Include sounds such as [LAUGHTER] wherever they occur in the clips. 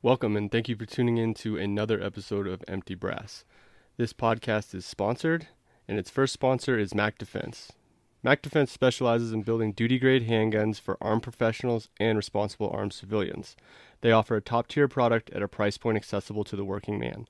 Welcome and thank you for tuning in to another episode of Empty Brass. This podcast is sponsored, and its first sponsor is Mac Defense. Mac Defense specializes in building duty grade handguns for armed professionals and responsible armed civilians. They offer a top tier product at a price point accessible to the working man.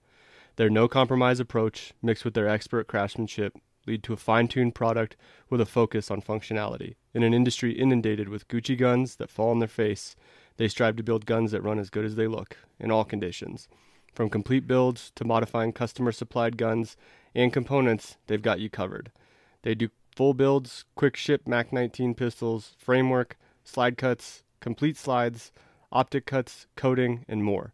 Their no compromise approach, mixed with their expert craftsmanship, lead to a fine tuned product with a focus on functionality. In an industry inundated with Gucci guns that fall on their face, they strive to build guns that run as good as they look, in all conditions. From complete builds to modifying customer supplied guns and components, they've got you covered. They do full builds, quick ship MAC 19 pistols, framework, slide cuts, complete slides, optic cuts, coating, and more.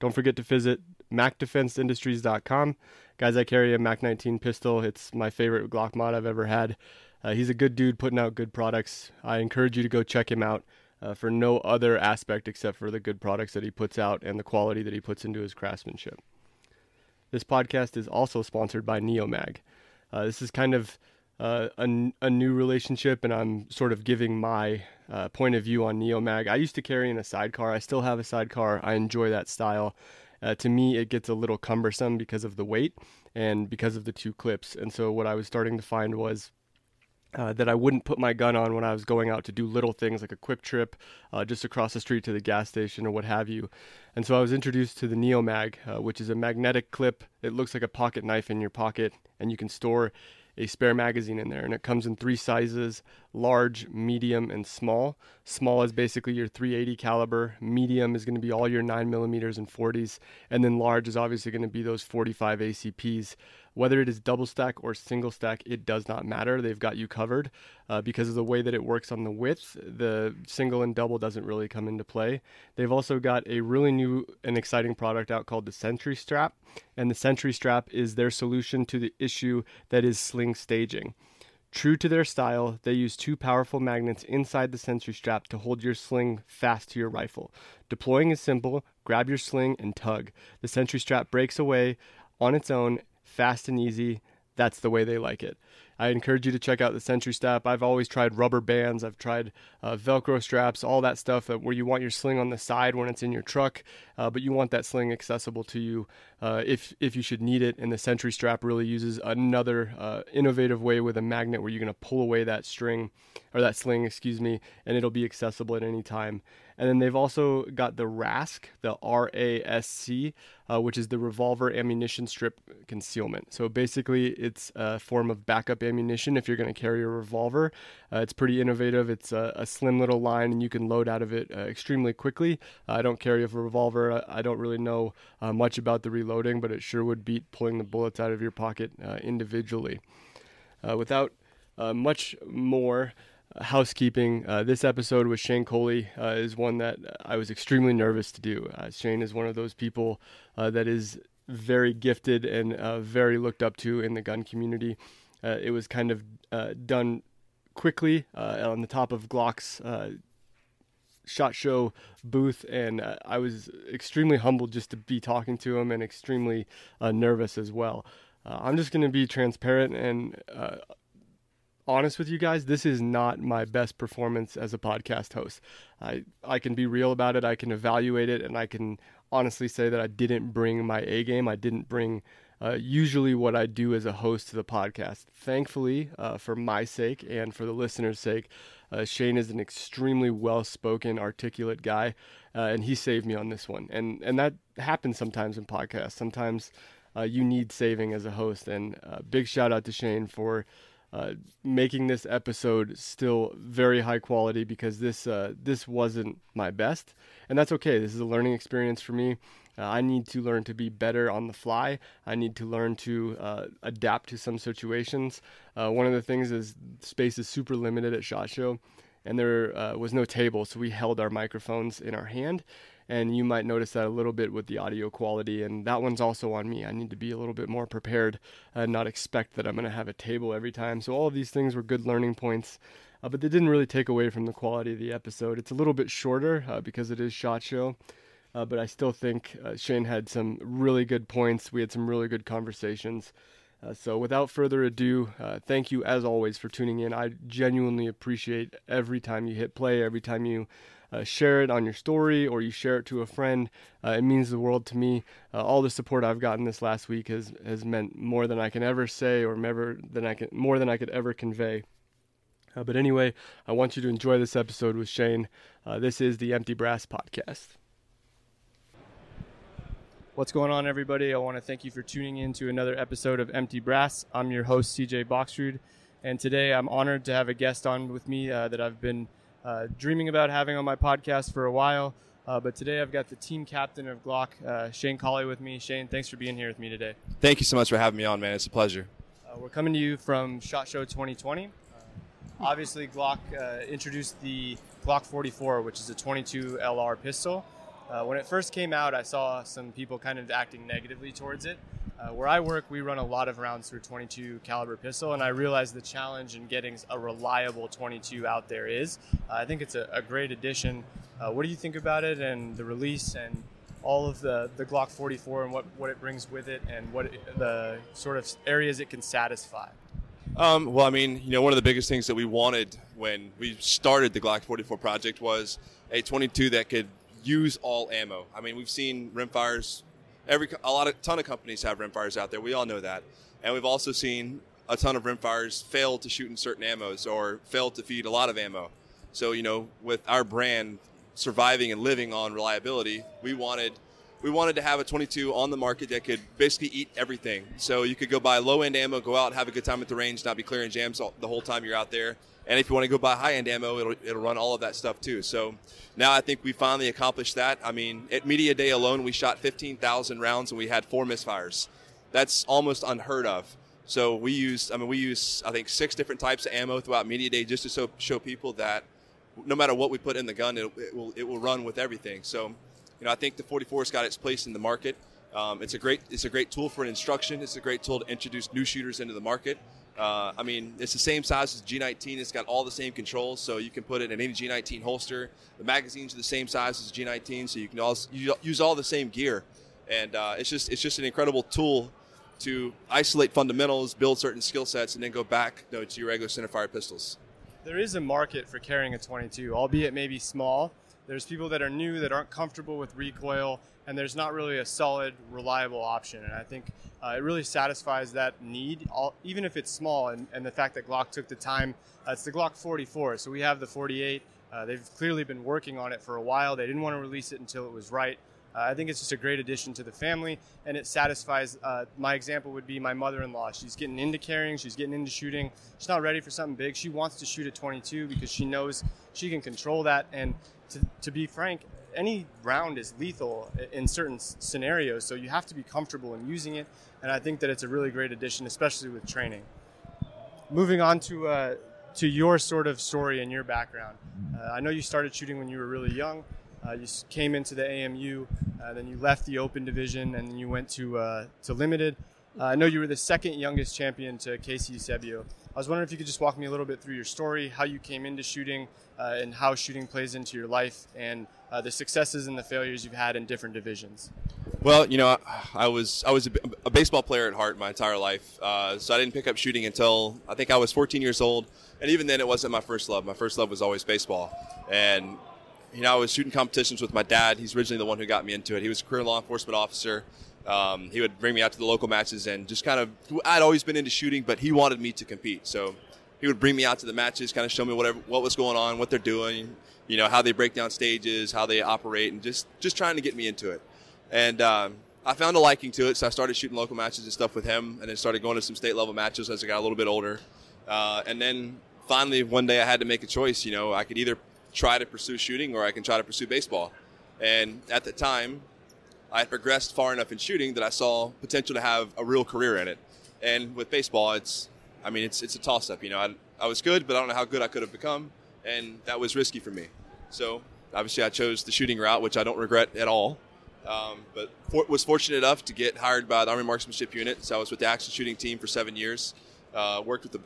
Don't forget to visit MacDefenseIndustries.com. Guys, I carry a MAC 19 pistol. It's my favorite Glock mod I've ever had. Uh, he's a good dude putting out good products. I encourage you to go check him out uh, for no other aspect except for the good products that he puts out and the quality that he puts into his craftsmanship. This podcast is also sponsored by Neomag. Uh, this is kind of uh, a, a, new relationship, and I'm sort of giving my uh, point of view on Neomag. I used to carry in a sidecar. I still have a sidecar. I enjoy that style. Uh, to me, it gets a little cumbersome because of the weight and because of the two clips. And so, what I was starting to find was uh, that I wouldn't put my gun on when I was going out to do little things like a quick trip uh, just across the street to the gas station or what have you. And so I was introduced to the Neomag, uh, which is a magnetic clip. It looks like a pocket knife in your pocket, and you can store a spare magazine in there. And it comes in three sizes large, medium, and small. Small is basically your 380 caliber. Medium is going to be all your 9 millimeters and 40s. And then large is obviously going to be those 45 ACPs. Whether it is double stack or single stack, it does not matter. They've got you covered uh, because of the way that it works on the width. The single and double doesn't really come into play. They've also got a really new and exciting product out called the Sentry Strap. And the Sentry Strap is their solution to the issue that is sling staging. True to their style, they use two powerful magnets inside the sentry strap to hold your sling fast to your rifle. Deploying is simple grab your sling and tug. The sentry strap breaks away on its own, fast and easy. That's the way they like it. I encourage you to check out the Sentry Strap. I've always tried rubber bands, I've tried uh, Velcro straps, all that stuff uh, where you want your sling on the side when it's in your truck, uh, but you want that sling accessible to you uh, if if you should need it. And the Sentry Strap really uses another uh, innovative way with a magnet where you're going to pull away that string or that sling, excuse me, and it'll be accessible at any time. And then they've also got the RASC, the R A S C, uh, which is the revolver ammunition strip concealment. So basically, it's a form of backup ammunition if you're going to carry a revolver. Uh, it's pretty innovative. It's a, a, slim little line, and you can load out of it uh, extremely quickly. I don't carry a revolver. I don't really know uh, much about the reloading, but it sure would beat pulling the bullets out of your pocket uh, individually. Uh, without much more, housekeeping. Uh, this episode with Shane Coley uh, is one that I was extremely nervous to do. Uh, Shane is one of those people uh, that is very gifted and uh, very looked up to in the gun community. Uh, it was kind of done quickly on the top of Glock's shot show booth and i was extremely humbled just to be talking to him and extremely nervous as well i'm just going to be transparent and honest with you guys, this is not my best performance as a podcast host. I I can be real about it. I can evaluate it, and I can honestly say that I didn't bring my A game. I didn't bring uh, usually what I do as a host to the podcast. Thankfully, uh, for my sake and for the listeners' sake, uh, Shane is an extremely well-spoken, articulate guy, uh, and he saved me on this one. And and that happens sometimes in podcasts. Sometimes uh, you need saving as a host. And uh, big shout out to Shane for uh, making this episode still very high quality because this uh, this wasn't my best, and that's okay. This is a learning experience for me. Uh, I need to learn to be better on the fly. I need to learn to uh, adapt to some situations. Uh, one of the things is space is super limited at Shot Show, and there was no table, so we held our microphones in our hand and you might notice that a little bit with the audio quality and that one's also on me. I need to be a little bit more prepared and not expect that i'm going to have a table every time. So all of these things were good learning points uh, but they didn't really take away from the quality of the episode. It's a little bit shorter uh, because it is shot show uh, but i still think uh, shane had some really good points. We had some really good conversations Uh, so, without further ado, uh, thank you as always for tuning in. I genuinely appreciate every time you hit play, every time you uh, share it on your story or you share it to a friend. Uh, it means the world to me. Uh, all the support I've gotten this last week has has meant more than I can ever say or ever than I can more than I could ever convey. Uh, but anyway, I want you to enjoy this episode with Shane. This is the Empty Brass Podcast. What's going on, everybody? I want to thank you for tuning in to another episode of Empty Brass. I'm your host, CJ Boxrud, and today I'm honored to have a guest on with me uh, that I've been uh, dreaming about having on my podcast for a while. Uh, but today I've got the team captain of Glock, uh, Shane Coley, with me. Shane, thanks for being here with me today. Thank you so much for having me on, man. It's a pleasure. Uh, we're coming to you from SHOT Show 2020. Uh, obviously, Glock uh, introduced the Glock 44, which is a 22 LR pistol. When it first came out, I saw some people kind of acting negatively towards it. Uh, where I work, we run a lot of rounds through 22 caliber pistol, and I realized the challenge in getting a reliable 22 out there is. Uh, I think it's a, a great addition. Uh, what do you think about it and the release and all of the, the Glock 44 and what, what it brings with it and what it, the sort of areas it can satisfy? Um, well, I mean, you know, one of the biggest things that we wanted when we started the Glock 44 project was a 22 that could use all ammo. I mean, we've seen rimfires every a lot of ton of companies have rimfires out there. We all know that, and we've also seen a ton of rimfires fail to shoot in certain ammos or fail to feed a lot of ammo. So you know, with our brand surviving and living on reliability, we wanted we wanted to have a 22 on the market that could basically eat everything. So you could go buy low end ammo, go out have a good time at the range, not be clearing jams all, the whole time you're out there. And if you want to go buy high end ammo, it'll, it'll run all of that stuff too. So now I think we finally accomplished that. I mean, at Media Day alone, we shot 15,000 rounds and we had four misfires. That's almost unheard of. So we use, I mean, we use, I think, six different types of ammo throughout Media Day just to show, show people that no matter what we put in the gun, it, it, will, it will run with everything. So, you know, I think the 44's got its place in the market. Um, it's a great, it's a great tool for an instruction. It's a great tool to introduce new shooters into the market. Uh, I mean, it's the same size as G19. It's got all the same controls, so you can put it in any G19 holster. The magazines are the same size as G19, so you can also use all the same gear. And uh, it's just it's just an incredible tool to isolate fundamentals, build certain skill sets, and then go back you know, to your regular centerfire pistols. There is a market for carrying a 22, albeit maybe small. There's people that are new that aren't comfortable with recoil, and there's not really a solid, reliable option. And I think uh, it really satisfies that need, all, even if it's small. And, and, the fact that Glock took the time, uh, it's the Glock 44, so we have the 48. Uh, they've clearly been working on it for a while. They didn't want to release it until it was right. Uh, I think it's just a great addition to the family, and it satisfies. Uh, my example would be my mother-in-law. She's getting into carrying, she's getting into shooting. She's not ready for something big. She wants to shoot a 22 because she knows she can control that. And to, be frank, any round is lethal in certain scenarios, so you have to be comfortable in using it. And I think that it's a really great addition, especially with training. Moving on to uh, to your sort of story and your background. Uh, I know you started shooting when you were really young. Uh, you came into the AMU, uh, then you left the open division, and then you went to uh, to limited. Uh, I know you were the second youngest champion to KC Eusebio. I was wondering if you could just walk me a little bit through your story, how you came into shooting, uh, and how shooting plays into your life, and uh, the successes and the failures you've had in different divisions. Well, you know, I was I was a, baseball player at heart my entire life, uh, so I didn't pick up shooting until I think I was 14 years old, and even then, it wasn't my first love. My first love was always baseball, and you know, I was shooting competitions with my dad. He's originally the one who got me into it. He was a career law enforcement officer. Um, he would bring me out to the local matches and just kind of, I'd always been into shooting, but he wanted me to compete. So he would bring me out to the matches, kind of show me whatever, what was going on, what they're doing, you know, how they break down stages, how they operate, and just, just trying to get me into it. And, um, I found a liking to it, so I started shooting local matches and stuff with him, and then started going to some state level matches as I got a little bit older. Uh, and then finally, one day I had to make a choice. You know, I could either try to pursue shooting or I can try to pursue baseball. And at the time, I had progressed far enough in shooting that I saw potential to have a real career in it. And with baseball, it's, I mean, it's it's a toss up. You know, I, I was good, but I don't know how good I could have become, and that was risky for me. So obviously, I chose the shooting route, which I don't regret at all. Um, but for, was fortunate enough to get hired by the Army Marksmanship Unit. So I was with the action shooting team for seven years. Uh, worked with a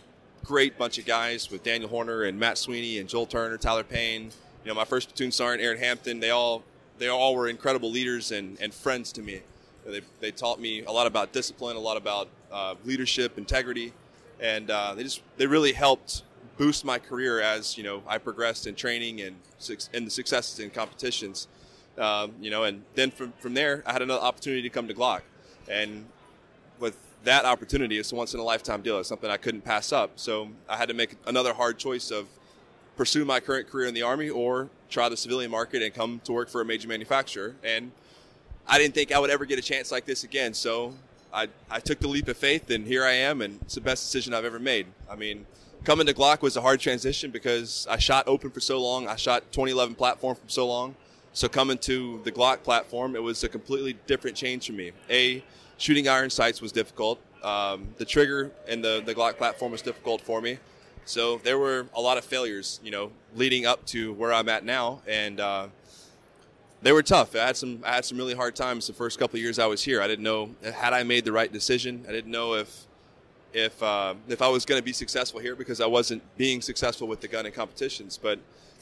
great bunch of guys with Daniel Horner and Matt Sweeney and Joel Turner, Tyler Payne. You know, my first platoon sergeant, Aaron Hampton. They all they all were incredible leaders and, and friends to me. They, they taught me a lot about discipline, a lot about uh, leadership, integrity, and uh, they just they really helped boost my career as you know I progressed in training and and the successes in competitions. Um, you know, and then from from there, I had another opportunity to come to Glock, and with that opportunity, it's a once in a lifetime deal. It's something I couldn't pass up. So I had to make another hard choice of pursue my current career in the Army or try the civilian market and come to work for a major manufacturer. And I didn't think I would ever get a chance like this again. So I, I took the leap of faith, and here I am, and it's the best decision I've ever made. I mean, coming to Glock was a hard transition because I shot open for so long. I shot 2011 platform for so long. So coming to the Glock platform, it was a completely different change for me. A, shooting iron sights was difficult. Um, the trigger and the, the Glock platform was difficult for me. So there were a lot of failures, you know, leading up to where I'm at now, and uh, they were tough. I had some I had some really hard times the first couple of years I was here. I didn't know had I made the right decision. I didn't know if if uh, if I was going to be successful here because I wasn't being successful with the gun in competitions. But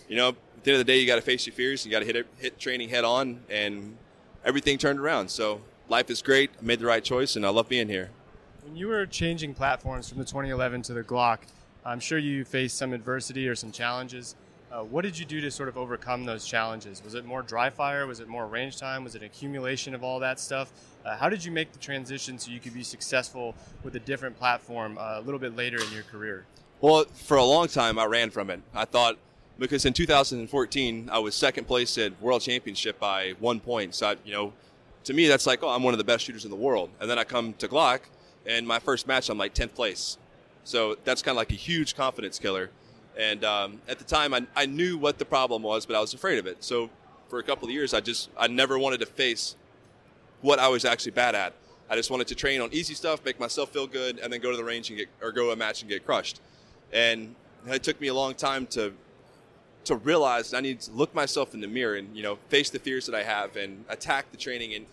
you know, at the end of the day, you got to face your fears. You got to hit it, hit training head on, and everything turned around. So life is great. I made the right choice, and I love being here. When you were changing platforms from the 2011 to the Glock, I'm sure you faced some adversity or some challenges. Uh, what did you do to sort of overcome those challenges? Was it more dry fire? Was it more range time? Was it accumulation of all that stuff? Uh, how did you make the transition so you could be successful with a different platform uh, a little bit later in your career? Well, for a long time, I ran from it. I thought because in 2014 I was second place at World Championship by one point. So I, you know, to me that's like, oh, I'm one of the best shooters in the world. And then I come to Glock, and my first match I'm like 10th place. So that's kind of like a huge confidence killer. And um, at the time, I, I knew what the problem was, but I was afraid of it. So for a couple of years, I just I never wanted to face what I was actually bad at. I just wanted to train on easy stuff, make myself feel good, and then go to the range and get or go a match and get crushed. And it took me a long time to to realize I need to look myself in the mirror and you know face the fears that I have and attack the training and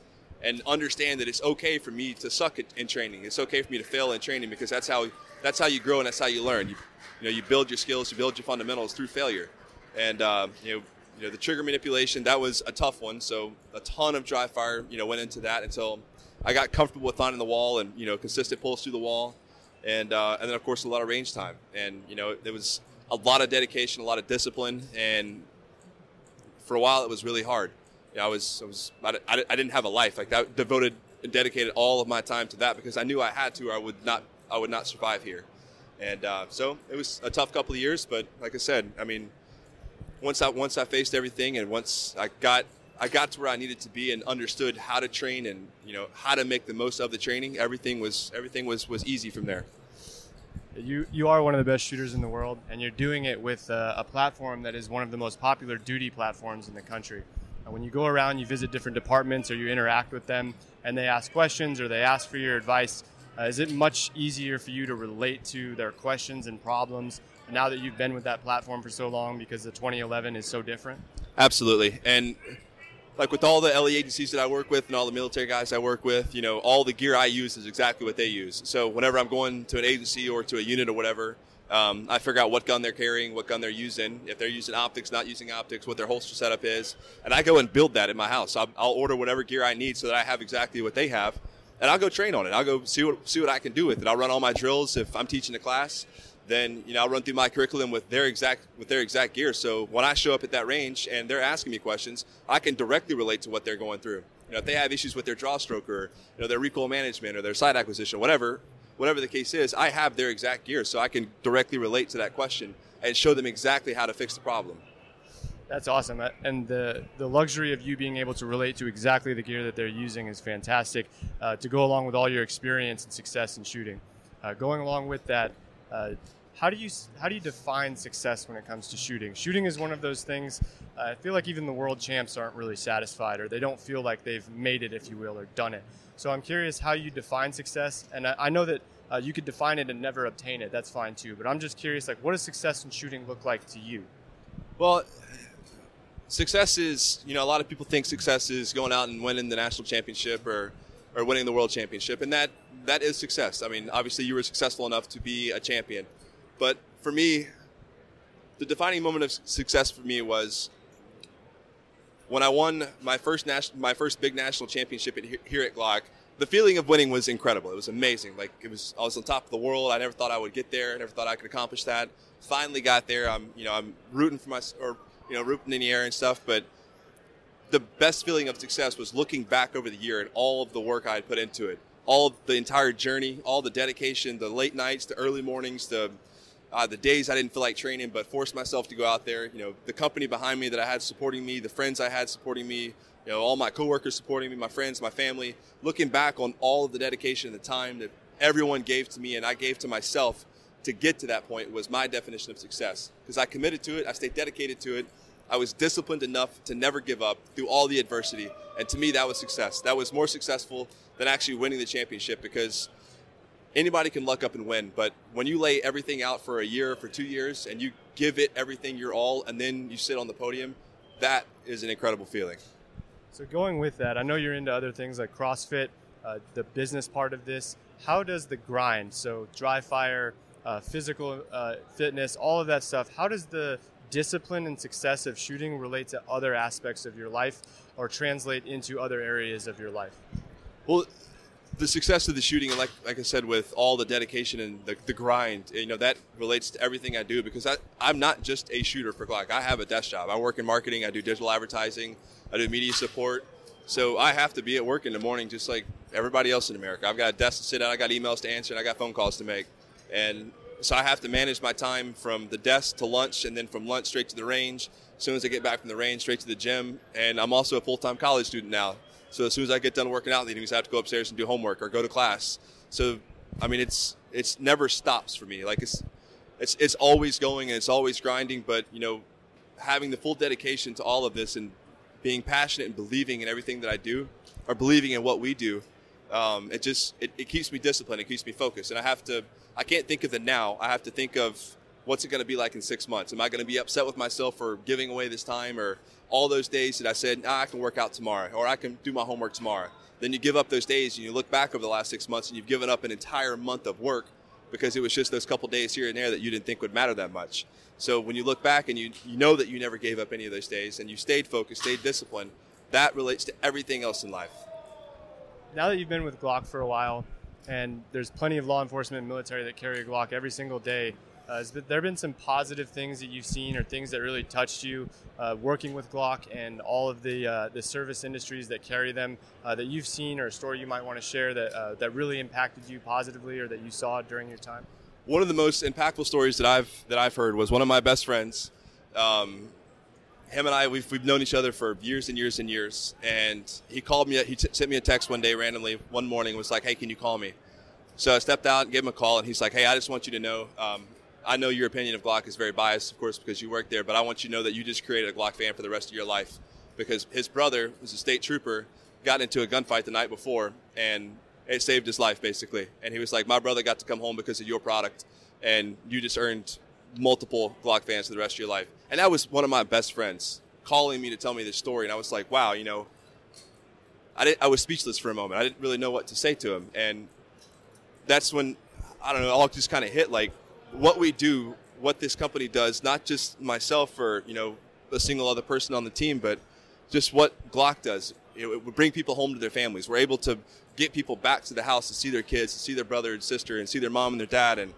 and understand that it's okay for me to suck at, in training. It's okay for me to fail in training because that's how that's how you grow and that's how you learn. You, you know, you build your skills, you build your fundamentals through failure. And uh, you know, you know, the trigger manipulation that was a tough one. So a ton of dry fire, you know, went into that until I got comfortable with finding the wall and you know consistent pulls through the wall, and uh, and then of course a lot of range time. And you know, there was a lot of dedication, a lot of discipline, and for a while it was really hard. I was I was I, I didn't have a life like that. Devoted and dedicated all of my time to that because I knew I had to, or I would not I would not survive here. And uh, so it was a tough couple of years, but like I said, I mean, once I once I faced everything, and once I got I got to where I needed to be and understood how to train and you know how to make the most of the training, everything was everything was was easy from there. You you are one of the best shooters in the world, and you're doing it with a, a platform that is one of the most popular duty platforms in the country. And when you go around, you visit different departments or you interact with them, and they ask questions or they ask for your advice. Uh, is it much easier for you to relate to their questions and problems now that you've been with that platform for so long because the 2011 is so different? Absolutely. And like with all the LE agencies that I work with and all the military guys I work with, you know, all the gear I use is exactly what they use. So whenever I'm going to an agency or to a unit or whatever, um, I figure out what gun they're carrying, what gun they're using, if they're using optics, not using optics, what their holster setup is, and I go and build that in my house. I'll, I'll order whatever gear I need so that I have exactly what they have, and I'll go train on it. I'll go see what see what I can do with it. I'll run all my drills if I'm teaching a class. Then you know I'll run through my curriculum with their exact with their exact gear. So when I show up at that range and they're asking me questions, I can directly relate to what they're going through. You know, if they have issues with their draw stroke or you know their recoil management or their sight acquisition, whatever, whatever the case is, I have their exact gear, so I can directly relate to that question and show them exactly how to fix the problem. That's awesome. Uh, and the, the luxury of you being able to relate to exactly the gear that they're using is fantastic uh, to go along with all your experience and success in shooting. Uh, going along with that, uh, how do you how do you define success when it comes to shooting? Shooting is one of those things. Uh, I feel like even the world champs aren't really satisfied, or they don't feel like they've made it, if you will, or done it. So I'm curious how you define success, and I, I know that uh, you could define it and never obtain it. That's fine too. But I'm just curious, like, what does success in shooting look like to you? Well, success is, you know, a lot of people think success is going out and winning the national championship or, or winning the world championship, and that that is success. I mean, obviously, you were successful enough to be a champion, but for me, the defining moment of success for me was when I won my first national, my first big national championship at, here at Glock the feeling of winning was incredible. It was amazing. Like it was, I was on top of the world. I never thought I would get there. I never thought I could accomplish that. Finally got there. I'm, you know, I'm rooting for my, or you know, rooting in the air and stuff. But the best feeling of success was looking back over the year and all of the work I had put into it, all the entire journey, all the dedication, the late nights, the early mornings, the uh, the days I didn't feel like training, but forced myself to go out there. You know, the company behind me that I had supporting me, the friends I had supporting me, you know, all my coworkers supporting me, my friends, my family. Looking back on all of the dedication and the time that everyone gave to me and I gave to myself to get to that point was my definition of success. Because I committed to it, I stayed dedicated to it, I was disciplined enough to never give up through all the adversity. And to me, that was success. That was more successful than actually winning the championship because anybody can luck up and win. But when you lay everything out for a year, for two years, and you give it everything your all, and then you sit on the podium, that is an incredible feeling. So, going with that, I know you're into other things like CrossFit, uh, the business part of this. How does the grind, so dry fire, uh, physical uh, fitness, all of that stuff, how does the discipline and success of shooting relate to other aspects of your life or translate into other areas of your life? Well, the success of the shooting, and like like I said, with all the dedication and the, the grind, you know, that relates to everything I do because I, I'm not just a shooter for Glock. I have a desk job. I work in marketing. I do digital advertising. I do media support. So I have to be at work in the morning just like everybody else in America. I've got a desk to sit at. I got emails to answer, and I got phone calls to make. And so I have to manage my time from the desk to lunch, and then from lunch straight to the range. As soon as I get back from the range, straight to the gym. And I'm also a full-time college student now. So as soon as I get done working out in the evenings, I have to go upstairs and do homework or go to class. So, I mean, it's it's never stops for me. Like it's it's it's always going and it's always grinding. But you know, having the full dedication to all of this and being passionate and believing in everything that I do, or believing in what we do, um, it just it, it keeps me disciplined. It keeps me focused. And I have to I can't think of the now. I have to think of what's it going to be like in six months. Am I going to be upset with myself for giving away this time or all those days that I said, I can work out tomorrow or I can do my homework tomorrow. Then you give up those days and you look back over the last six months and you've given up an entire month of work because it was just those couple days here and there that you didn't think would matter that much. So when you look back and you, you know that you never gave up any of those days and you stayed focused, stayed disciplined, that relates to everything else in life. Now that you've been with Glock for a while, and there's plenty of law enforcement and military that carry a Glock every single day. Uh, has there been some positive things that you've seen or things that really touched you uh, working with Glock and all of the uh, the service industries that carry them uh, that you've seen or a story you might want to share that uh, that really impacted you positively or that you saw during your time? One of the most impactful stories that I've that I've heard was one of my best friends. Um, him and I, we've, we've known each other for years and years and years. And he called me, he t- sent me a text one day randomly, one morning, was like, hey, can you call me? So I stepped out and gave him a call, and he's like, hey, I just want you to know, um, I know your opinion of Glock is very biased, of course, because you work there, but I want you to know that you just created a Glock fan for the rest of your life. Because his brother was a state trooper, got into a gunfight the night before, and it saved his life, basically. And he was like, my brother got to come home because of your product, and you just earned multiple Glock fans for the rest of your life. And that was one of my best friends calling me to tell me this story. And I was like, wow, you know, I, didn't, I was speechless for a moment. I didn't really know what to say to him. And that's when, I don't know, all just kind of hit like what we do, what this company does, not just myself or, you know, a single other person on the team, but just what Glock does. It would bring people home to their families. We're able to get people back to the house to see their kids, to see their brother and sister, and see their mom and their dad. And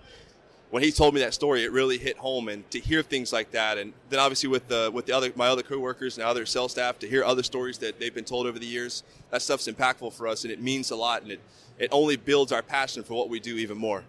when he told me that story, it really hit home. And to hear things like that, and then obviously with the with the other my other coworkers and other sales staff, to hear other stories that they've been told over the years, that stuff's impactful for us, and it means a lot, and it it only builds our passion for what we do even more.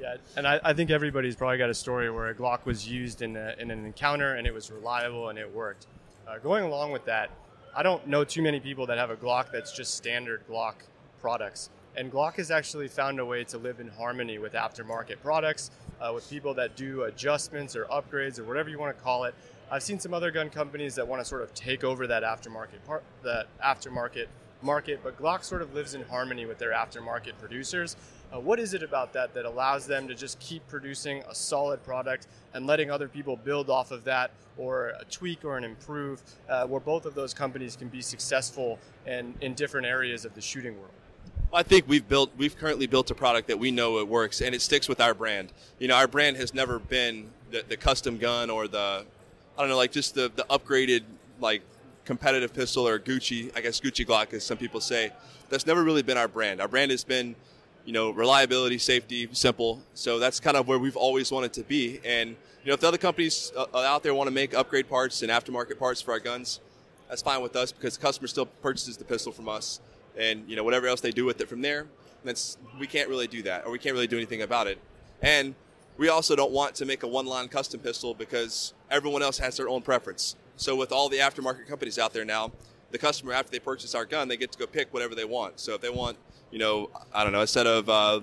Yeah, and I, I think everybody's probably got a story where a Glock was used in, a, in an encounter and it was reliable and it worked. Uh, going along with that, I don't know too many people that have a Glock that's just standard Glock products. And Glock has actually found a way to live in harmony with aftermarket products, uh, with people that do adjustments or upgrades or whatever you want to call it. I've seen some other gun companies that want to sort of take over that aftermarket part, that aftermarket market, but Glock sort of lives in harmony with their aftermarket producers. Uh, what is it about that that allows them to just keep producing a solid product and letting other people build off of that or a tweak or an improve, uh, where both of those companies can be successful in, in different areas of the shooting world? I think we've built, we've currently built a product that we know it works and it sticks with our brand. You know, our brand has never been the, the custom gun or the, I don't know, like just the, the upgraded like competitive pistol or Gucci, I guess Gucci Glock, as some people say. That's never really been our brand. Our brand has been, you know, reliability, safety, simple. So that's kind of where we've always wanted to be. And you know, if the other companies uh, out there want to make upgrade parts and aftermarket parts for our guns, that's fine with us because the customer still purchases the pistol from us, and you know, whatever else they do with it from there, that's we can't really do that, or we can't really do anything about it. And we also don't want to make a one-line custom pistol because everyone else has their own preference. So with all the aftermarket companies out there now, the customer after they purchase our gun, they get to go pick whatever they want. So if they want, you know, I don't know, a set of uh,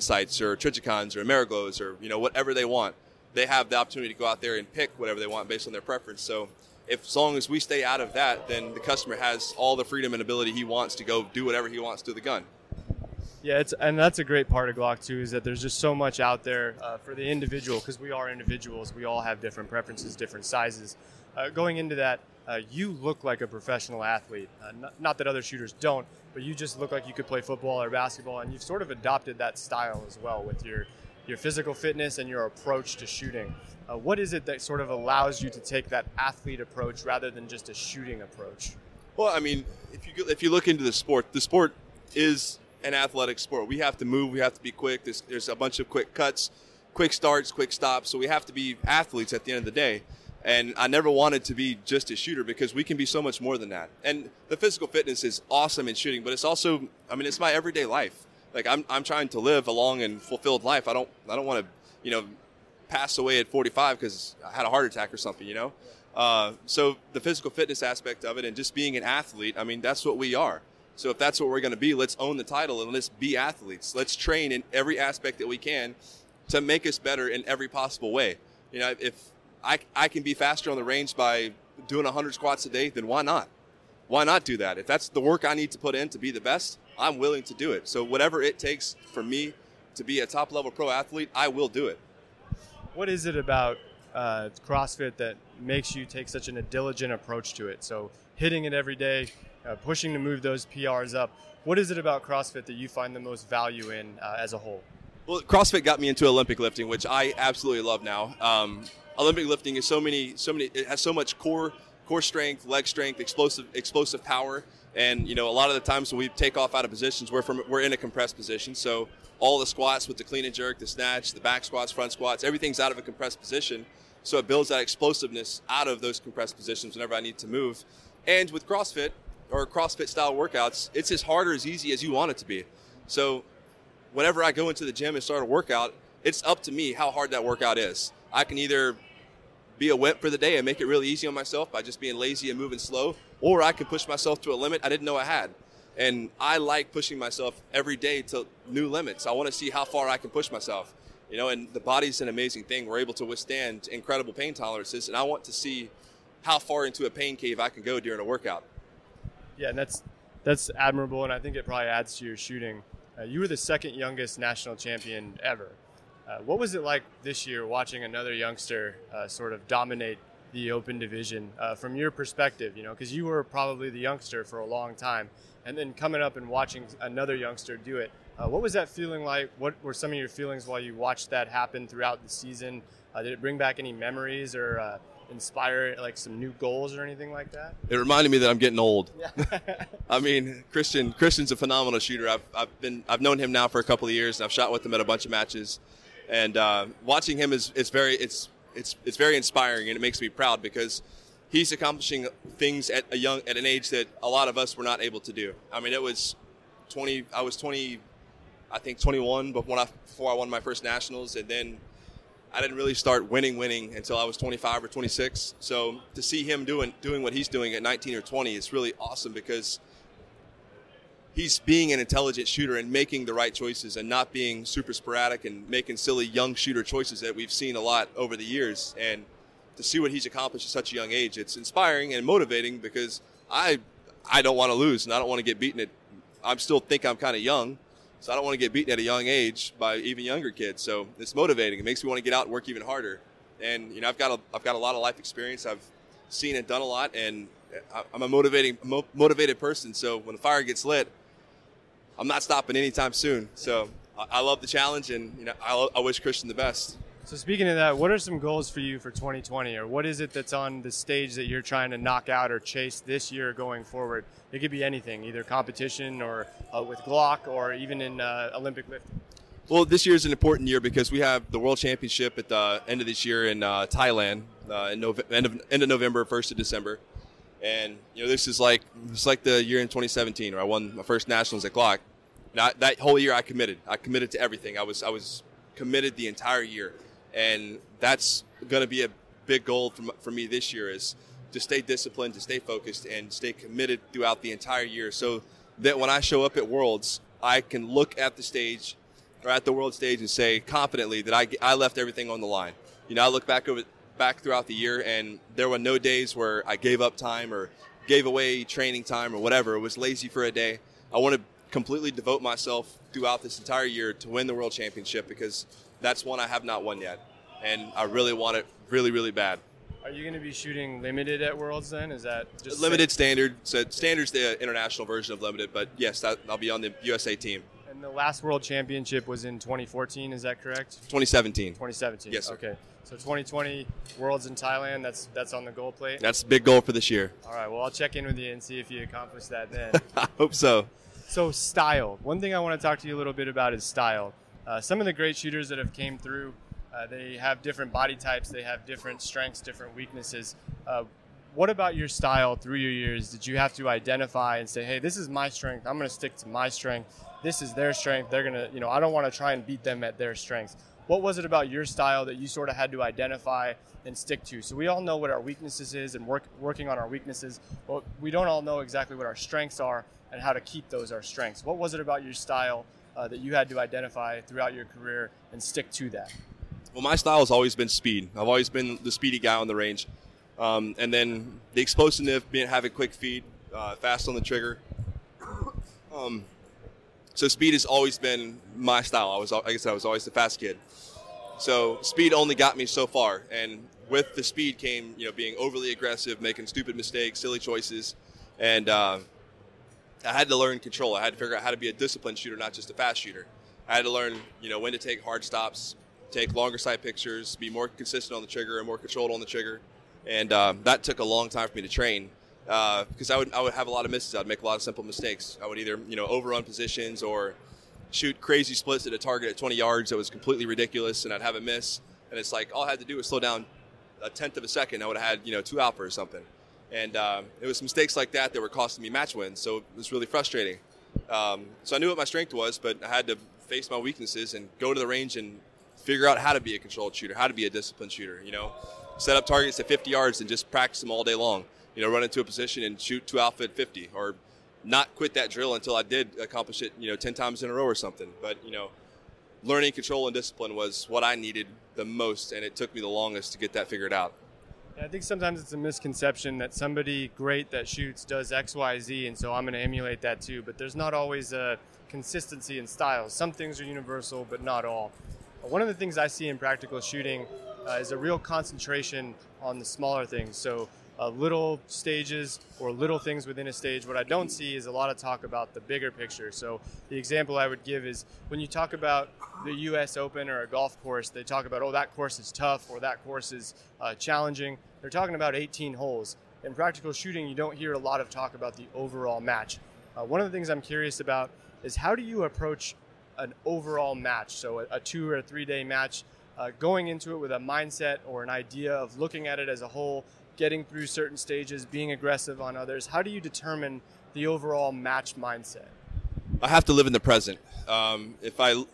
Sights or Trijicons or Ameriglos or you know whatever they want, they have the opportunity to go out there and pick whatever they want based on their preference. So if as long as we stay out of that, then the customer has all the freedom and ability he wants to go do whatever he wants to the gun. Yeah, it's and that's a great part of Glock too is that there's just so much out there uh, for the individual because we are individuals. We all have different preferences, different sizes. Uh, going into that, uh, you look like a professional athlete. Uh, not, not, that other shooters don't, but you just look like you could play football or basketball, and you've sort of adopted that style as well with your your physical fitness and your approach to shooting. Uh, what is it that sort of allows you to take that athlete approach rather than just a shooting approach? Well, I mean, if you if you look into the sport, the sport is an athletic sport. We have to move. We have to be quick. There's, there's a bunch of quick cuts, quick starts, quick stops. So we have to be athletes at the end of the day. And I never wanted to be just a shooter because we can be so much more than that. And the physical fitness is awesome in shooting, but it's also, I mean, it's my everyday life. Like I'm, I'm trying to live a long and fulfilled life. I don't, I don't want to, you know, pass away at 45 because I had a heart attack or something, you know? Uh, so the physical fitness aspect of it and just being an athlete, I mean, that's what we are. So if that's what we're going to be, let's own the title and let's be athletes. Let's train in every aspect that we can to make us better in every possible way. You know, if I, I can be faster on the range by doing 100 squats a day, then why not? Why not do that? If that's the work I need to put in to be the best, I'm willing to do it. So whatever it takes for me to be a top level pro athlete, I will do it. What is it about uh, CrossFit that makes you take such an, a diligent approach to it? So hitting it every day, uh, pushing to move those PRs up. What is it about CrossFit that you find the most value in uh, as a whole? Well, CrossFit got me into Olympic lifting, which I absolutely love now. Um, Olympic lifting is so many, so many. It has so much core, core strength, leg strength, explosive, explosive power, and you know, a lot of the times when we take off out of positions, we're from we're in a compressed position. So all the squats with the clean and jerk, the snatch, the back squats, front squats, everything's out of a compressed position. So it builds that explosiveness out of those compressed positions whenever I need to move. And with CrossFit, or CrossFit style workouts, it's as hard or as easy as you want it to be. So whenever I go into the gym and start a workout, it's up to me how hard that workout is. I can either be a wimp for the day and make it really easy on myself by just being lazy and moving slow, or I can push myself to a limit I didn't know I had. And I like pushing myself every day to new limits. I want to see how far I can push myself. You know, and the body's an amazing thing. We're able to withstand incredible pain tolerances, and I want to see how far into a pain cave I can go during a workout. Yeah, and that's that's admirable, and I think it probably adds to your shooting. Uh, you were the second youngest national champion ever. Uh, what was it like this year watching another youngster uh, sort of dominate the open division uh, from your perspective? You know, because you were probably the youngster for a long time, and then coming up and watching another youngster do it. Uh, what was that feeling like? What were some of your feelings while you watched that happen throughout the season? Uh, did it bring back any memories or inspire like some new goals or anything like that? It reminded me that I'm getting old. Yeah. [LAUGHS] I mean, Christian Christian's a phenomenal shooter. I've, I've been I've known him now for a couple of years, and I've shot with him at a bunch of matches. And uh, watching him is it's very it's it's it's very inspiring, and it makes me proud because he's accomplishing things at a young at an age that a lot of us were not able to do. I mean, it was 20. I was 20. I think 21, but when I before I won my first nationals, and then I didn't really start winning, winning until I was 25 or 26. So to see him doing doing what he's doing at 19 or 20 is really awesome because he's being an intelligent shooter and making the right choices and not being super sporadic and making silly young shooter choices that we've seen a lot over the years. And to see what he's accomplished at such a young age, it's inspiring and motivating because I I don't want to lose and I don't want to get beaten at. I still think I'm kind of young so I don't want to get beaten at a young age by even younger kids. So it's motivating. It makes me want to get out and work even harder. And you know, I've got a I've got a lot of life experience. I've seen and done a lot, and I'm a motivating mo- motivated person. So when the fire gets lit, I'm not stopping anytime soon. So I, I love the challenge, and you know, I, I wish Christian the best. So speaking of that, what are some goals for you for 2020, or what is it that's on the stage that you're trying to knock out or chase this year going forward? It could be anything, either competition or uh, with Glock, or even in uh, Olympic lifting. Well, this year is an important year because we have the World Championship at the end of this year in uh, Thailand, uh, in Nove- end, of, end of November, first of December, and you know this is like it's like the year in 2017 where I won my first nationals at Glock. That whole year I committed. I committed to everything. I was I was committed the entire year, and that's going to be a big goal for, for me this year is to stay disciplined, to stay focused, and stay committed throughout the entire year, so that when I show up at Worlds, I can look at the stage or at the world stage and say confidently that I, I left everything on the line. You know, I look back over back throughout the year, and there were no days where I gave up time or gave away training time or whatever. It was lazy for a day. I want to completely devote myself throughout this entire year to win the world championship because that's one I have not won yet, and I really want it really, really bad. Are you going to be shooting limited at Worlds then? Is that just limited standard? So standard's the international version of limited, but yes, that, I'll be on the USA team. And the last World Championship was in 2014. Is that correct? 2017. 2017. Yes. Sir. Okay. So 2020 Worlds in Thailand. That's that's on the goal plate. That's a big goal for this year. All right. Well, I'll check in with you and see if you accomplish that then. [LAUGHS] I hope so. So style. One thing I want to talk to you a little bit about is style. Uh, some of the great shooters that have came through, uh, they have different body types. They have different strengths, different weaknesses. Uh, what about your style through your years? Did you have to identify and say, "Hey, this is my strength. I'm going to stick to my strength. This is their strength. They're going to, you know, I don't want to try and beat them at their strengths." What was it about your style that you sort of had to identify and stick to? So we all know what our weaknesses is and work working on our weaknesses, but we don't all know exactly what our strengths are and how to keep those our strengths. What was it about your style uh, that you had to identify throughout your career and stick to that? Well, my style has always been speed. I've always been the speedy guy on the range. Um, and then the explosiveness, being having quick feet, uh, fast on the trigger. [COUGHS] Um, so speed has always been my style. I was, like I said, I was always the fast kid. So speed only got me so far, and with the speed came, you know, being overly aggressive, making stupid mistakes, silly choices, and uh, I had to learn control. I had to figure out how to be a disciplined shooter, not just a fast shooter. I had to learn, you know, when to take hard stops, take longer sight pictures, be more consistent on the trigger and more controlled on the trigger, and um, that took a long time for me to train because uh, I would I would have a lot of misses. I'd make a lot of simple mistakes. I would either you know overrun positions or shoot crazy splits at a target at 20 yards that was completely ridiculous, and I'd have a miss. And it's like all I had to do was slow down a tenth of a second. I would have had you know two alpha or something. And um, it was mistakes like that that were costing me match wins. So it was really frustrating. Um, so I knew what my strength was, but I had to face my weaknesses and go to the range and figure out how to be a controlled shooter, how to be a disciplined shooter. You know, set up targets at 50 yards and just practice them all day long. You know, run into a position and shoot two alpha at 50, or not quit that drill until I did accomplish it. You know, 10 times in a row or something. But you know, learning control and discipline was what I needed the most, and it took me the longest to get that figured out. I think sometimes it's a misconception that somebody great that shoots does X, Y, Z, and so I'm going to emulate that too. But there's not always a consistency in styles. Some things are universal, but not all. One of the things I see in practical shooting uh, is a real concentration on the smaller things. So uh, little stages or little things within a stage. What I don't see is a lot of talk about the bigger picture. So the example I would give is when you talk about the U.S. Open or a golf course, they talk about oh that course is tough or that course is uh, challenging. They're talking about 18 holes. In practical shooting, you don't hear a lot of talk about the overall match. Uh, one of the things I'm curious about is how do you approach an overall match? So a, a two or a three day match. Uh, going into it with a mindset or an idea of looking at it as a whole getting through certain stages, being aggressive on others? How do you determine the overall match mindset? I have to live in the present. Um, if I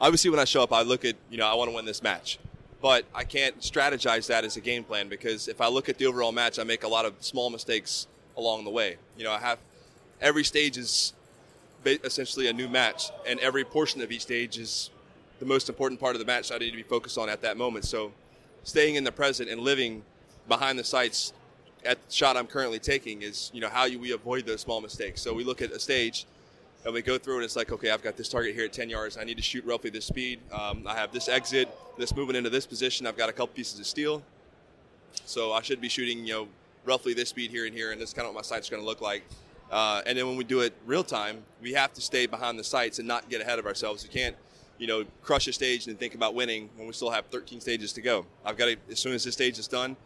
obviously when I show up, I look at you know I want to win this match, but I can't strategize that as a game plan because if I look at the overall match, I make a lot of small mistakes along the way. You know, I have every stage is essentially a new match, and every portion of each stage is the most important part of the match that I need to be focused on at that moment. So, staying in the present and living behind the sights at the shot I'm currently taking is, you know, how we avoid those small mistakes. So we look at a stage and we go through and it's like, okay, I've got this target here at 10 yards. I need to shoot roughly this speed. Um, I have this exit, this moving into this position. I've got a couple pieces of steel. So I should be shooting, you know, roughly this speed here and here. And this is kind of what my sight's are going to look like. Uh, and then when we do it real time, we have to stay behind the sights and not get ahead of ourselves. We can't you know, crush a stage and think about winning when we still have 13 stages to go. I've got to, as soon as this stage is done,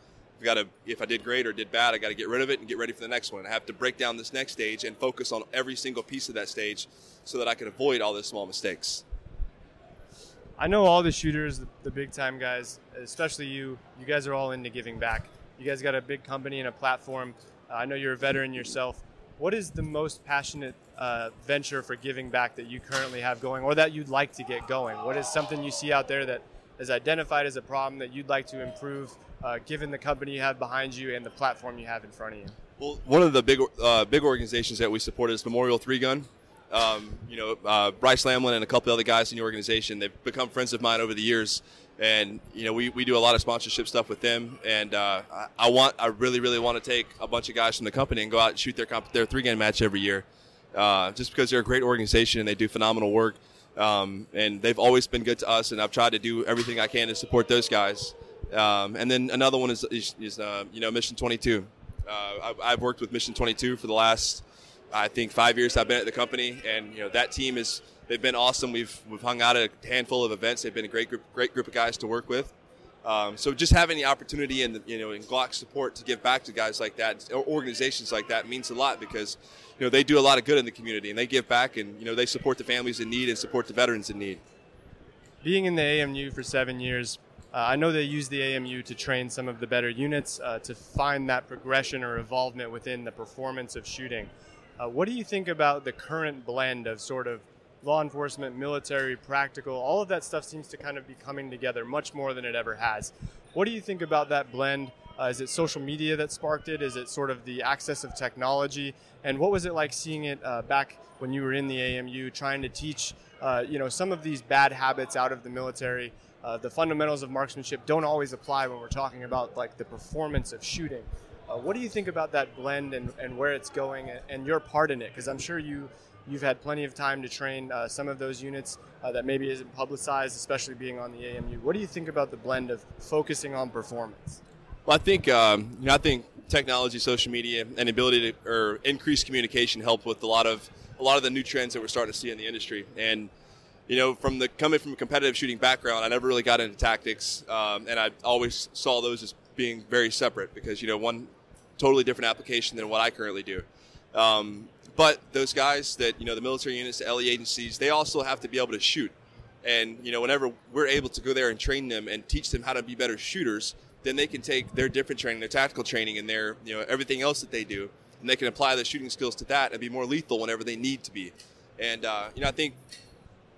I've got to, if I did great or did bad, I got to get rid of it and get ready for the next one. I have to break down this next stage and focus on every single piece of that stage so that I can avoid all the small mistakes. I know all the shooters, the, big time guys, especially you. You guys are all into giving back. You guys got a big company and a platform. Uh, I know you're a veteran yourself. What is the most passionate uh, venture for giving back that you currently have going, or that you'd like to get going? What is something you see out there that is identified as a problem that you'd like to improve, uh, given the company you have behind you and the platform you have in front of you? Well, one of the big uh, big organizations that we support is Memorial Three Gun. Um, you know, uh, Bryce Lamlin and a couple other guys in the organization, they've become friends of mine over the years. And, you know, we, we do a lot of sponsorship stuff with them. And uh, I, I, want, I really, really want to take a bunch of guys from the company and go out and shoot their, comp- their three game match every year. Uh, just because they're a great organization and they do phenomenal work. Um, and they've always been good to us. And I've tried to do everything I can to support those guys. Um, and then another one is, is, is uh, you know, Mission 22. Uh, I've, I've worked with Mission 22 for the last I think five years I've been at the company, and you know that team is they've been awesome. We've we've hung out at a handful of events. They've been a great group, great group of guys to work with. Um, so just having the opportunity and you know in Glock support to give back to guys like that, or organizations like that, means a lot because you know they do a lot of good in the community and they give back and you know they support the families in need and support the veterans in need. Being in the AMU for seven years, uh, I know they use the AMU to train some of the better units uh, to find that progression or involvement within the performance of shooting. Uh, what do you think about the current blend of sort of law enforcement, military, practical? All of that stuff seems to kind of be coming together much more than it ever has. What do you think about that blend? Uh, is it social media that sparked it? Is it sort of the access of technology? And what was it like seeing it uh, back when you were in the AMU, trying to teach, uh, you know, some of these bad habits out of the military? Uh, the fundamentals of marksmanship don't always apply when we're talking about like the performance of shooting. Uh, what do you think about that blend and, and where it's going and, and your part in it? Because I'm sure you you've had plenty of time to train uh, some of those units uh, that maybe isn't publicized, especially being on the AMU. What do you think about the blend of focusing on performance? Well, I think um, you know, I think technology, social media, and ability to or increased communication help with a lot of a lot of the new trends that we're starting to see in the industry. And you know, from the coming from a competitive shooting background, I never really got into tactics, um, and I always saw those as being very separate because you know one totally different application than what I currently do. Um, but those guys that you know, the military units, the LE agencies, they also have to be able to shoot. And you know, whenever we're able to go there and train them and teach them how to be better shooters, then they can take their different training, their tactical training, and their you know everything else that they do, and they can apply their shooting skills to that and be more lethal whenever they need to be. And uh, you know, I think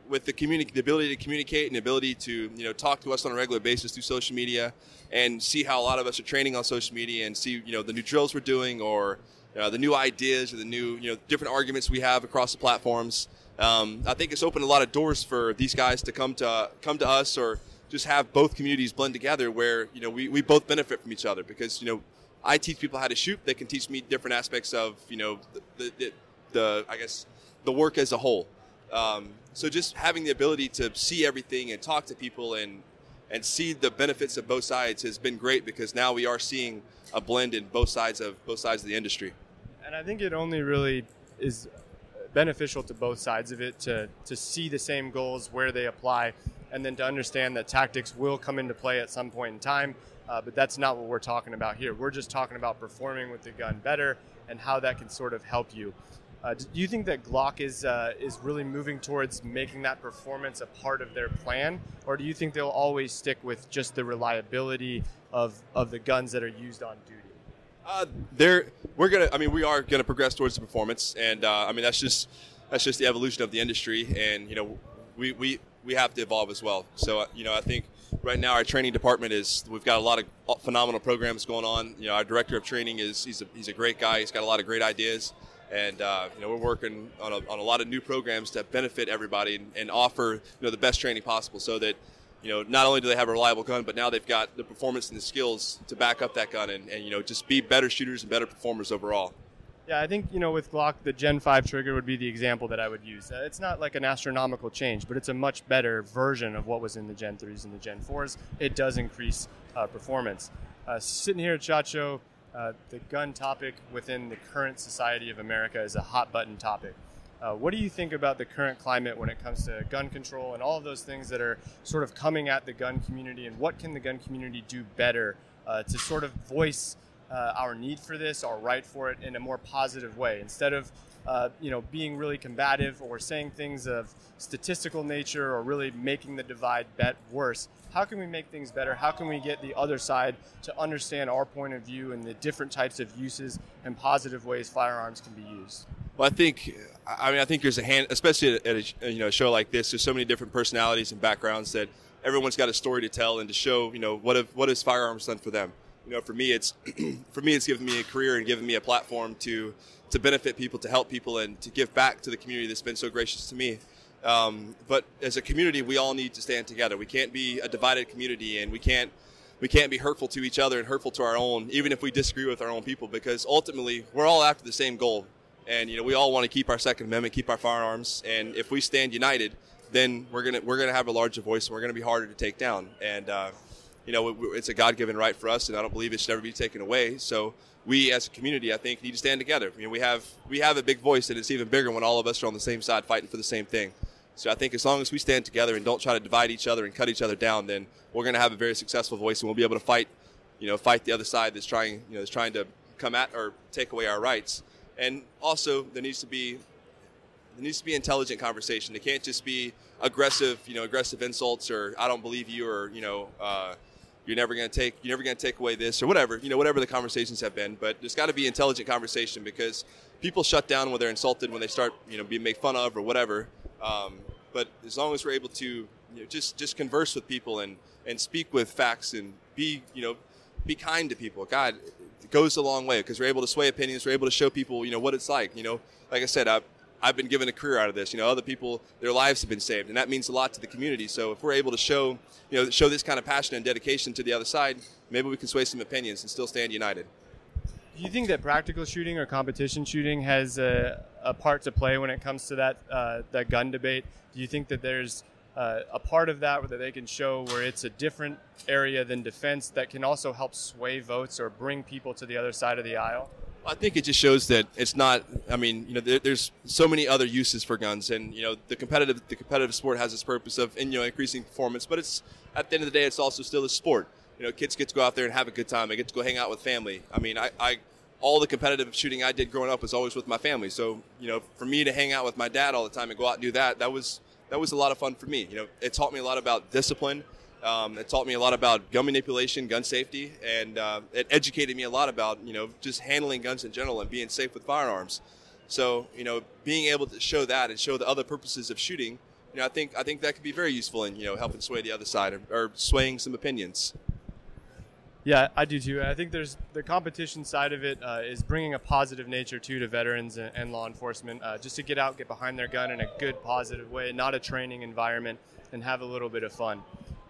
with the communi- the ability to communicate and the ability to you know talk to us on a regular basis through social media and see how a lot of us are training on social media and see you know the new drills we're doing or uh, the new ideas or the new you know different arguments we have across the platforms. Um, I think it's opened a lot of doors for these guys to come to come to us or just have both communities blend together where you know we, we both benefit from each other because you know I teach people how to shoot they can teach me different aspects of you know the, the, the I guess the work as a whole. Um, so just having the ability to see everything and talk to people and and see the benefits of both sides has been great because now we are seeing a blend in both sides of both sides of the industry. And I think it only really is beneficial to both sides of it to to see the same goals where they apply, and then to understand that tactics will come into play at some point in time. Uh, but that's not what we're talking about here. We're just talking about performing with the gun better and how that can sort of help you. Uh, do you think that Glock is uh, is really moving towards making that performance a part of their plan, or do you think they'll always stick with just the reliability of of the guns that are used on duty? Uh, there, we're gonna. I mean, we are gonna progress towards the performance, and uh, I mean that's just that's just the evolution of the industry, and you know, we we we have to evolve as well. So uh, you know, I think right now our training department is we've got a lot of phenomenal programs going on. You know, our director of training is he's a he's a great guy. He's got a lot of great ideas and uh, you know we're working on a, on a lot of new programs to benefit everybody and, and, offer you know the best training possible so that you know not only do they have a reliable gun but now they've got the performance and the skills to back up that gun and, and you know just be better shooters and better performers overall yeah, I think you know with Glock, the Gen 5 trigger would be the example that I would use. Uh, it's not like an astronomical change, but it's a much better version of what was in the Gen 3s and the Gen 4s. It does increase uh, performance. Uh, sitting here at SHOT Show, uh, the gun topic within the current society of America is a hot button topic. Uh, what do you think about the current climate when it comes to gun control and all of those things that are sort of coming at the gun community? And what can the gun community do better uh, to sort of voice uh, our need for this, our right for it, in a more positive way instead of uh, you know being really combative or saying things of statistical nature or really making the divide bet worse? How can we make things better? How can we get the other side to understand our point of view and the different types of uses and positive ways firearms can be used? Well, I think, I mean, I think there's a hand, especially at a you know show like this. There's so many different personalities and backgrounds that everyone's got a story to tell and to show. You know, what have what has firearms done for them? You know, for me, it's [CLEARS THROAT] for me, it's given me a career and given me a platform to to benefit people, to help people, and to give back to the community that's been so gracious to me. Um, but as a community, we all need to stand together. We can't be a divided community, and we can't we can't be hurtful to each other and hurtful to our own, even if we disagree with our own people, because ultimately we're all after the same goal. And you know, we all want to keep our Second Amendment, keep our firearms, and if we stand united, then we're gonna we're gonna have a larger voice, and we're gonna be harder to take down. And uh, you know, it's a God-given right for us, and I don't believe it should ever be taken away. So we, as a community, I think, need to stand together. I mean, we have we have a big voice, and it's even bigger when all of us are on the same side fighting for the same thing. So I think as long as we stand together and don't try to divide each other and cut each other down, then we're going to have a very successful voice, and we'll be able to fight, you know, fight the other side that's trying, you know, that's trying to come at or take away our rights. And also, there needs to be there needs to be intelligent conversation. It can't just be aggressive, you know, aggressive insults or "I don't believe you" or you know, uh, "You're never going to take you're never going to take away this" or whatever, you know, whatever the conversations have been. But there's got to be intelligent conversation because people shut down when they're insulted, when they start, you know, being made fun of or whatever. Um, but as long as we're able to, you know, just just converse with people and and speak with facts and be, you know, be kind to people. God, it goes a long way because we're able to sway opinions. We're able to show people, you know, what it's like. You know, like I said, I've, I've been given a career out of this. You know, other people, their lives have been saved, and that means a lot to the community. So if we're able to show, you know, show this kind of passion and dedication to the other side, maybe we can sway some opinions and still stand united. Do you think that practical shooting or competition shooting has a, a part to play when it comes to that uh, that gun debate? Do you think that there's uh, a part of that where they can show where it's a different area than defense that can also help sway votes or bring people to the other side of the aisle? I think it just shows that it's not. I mean, you know, there, there's so many other uses for guns, and you know, the competitive the competitive sport has its purpose of you know increasing performance, but it's at the end of the day, it's also still a sport. You know, kids get to go out there and have a good time. They get to go hang out with family. I mean, I, I all the competitive shooting I did growing up was always with my family. So, you know, for me to hang out with my dad all the time and go out and do that, that was that was a lot of fun for me. You know, it taught me a lot about discipline. Um, it taught me a lot about gun manipulation, gun safety, and uh, it educated me a lot about you know just handling guns in general and being safe with firearms. So, you know, being able to show that and show the other purposes of shooting, you know, I think I think that could be very useful in you know helping sway the other side or, or swaying some opinions. Yeah, I do too. I think there's the competition side of it uh, is bringing a positive nature too to veterans and, and law enforcement, uh, just to get out, get behind their gun in a good, positive way, not a training environment, and have a little bit of fun.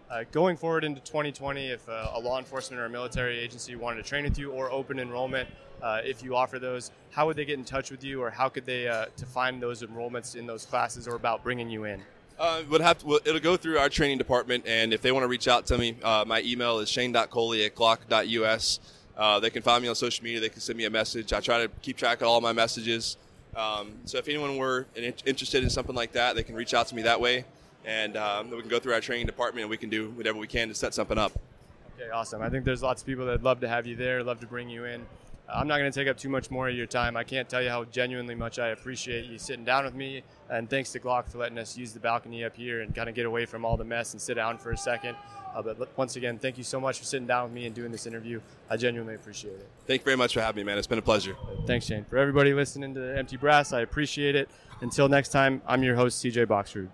Uh, going forward into 2020, if uh, a law enforcement or a military agency wanted to train with you or open enrollment, uh, if you offer those, how would they get in touch with you, or how could they uh, to find those enrollments in those classes, or about bringing you in? Uh, have to, it'll go through our training department, and if they want to reach out to me, uh, my email is shane.coley at glock.us. Uh, they can find me on social media. They can send me a message. I try to keep track of all my messages. Um, so if anyone were interested in something like that, they can reach out to me that way, and um, we can go through our training department, and we can do whatever we can to set something up. Okay, awesome. I think there's lots of people that'd love to have you there, love to bring you in. I'm not going to take up too much more of your time. I can't tell you how genuinely much I appreciate you sitting down with me. And thanks to Glock for letting us use the balcony up here and kind of get away from all the mess and sit down for a second. Uh, but once again, thank you so much for sitting down with me and doing this interview. I genuinely appreciate it. Thank you very much for having me, man. It's been a pleasure. Thanks, Shane. For everybody listening to Empty Brass, I appreciate it. Until next time, I'm your host, CJ Boxrud.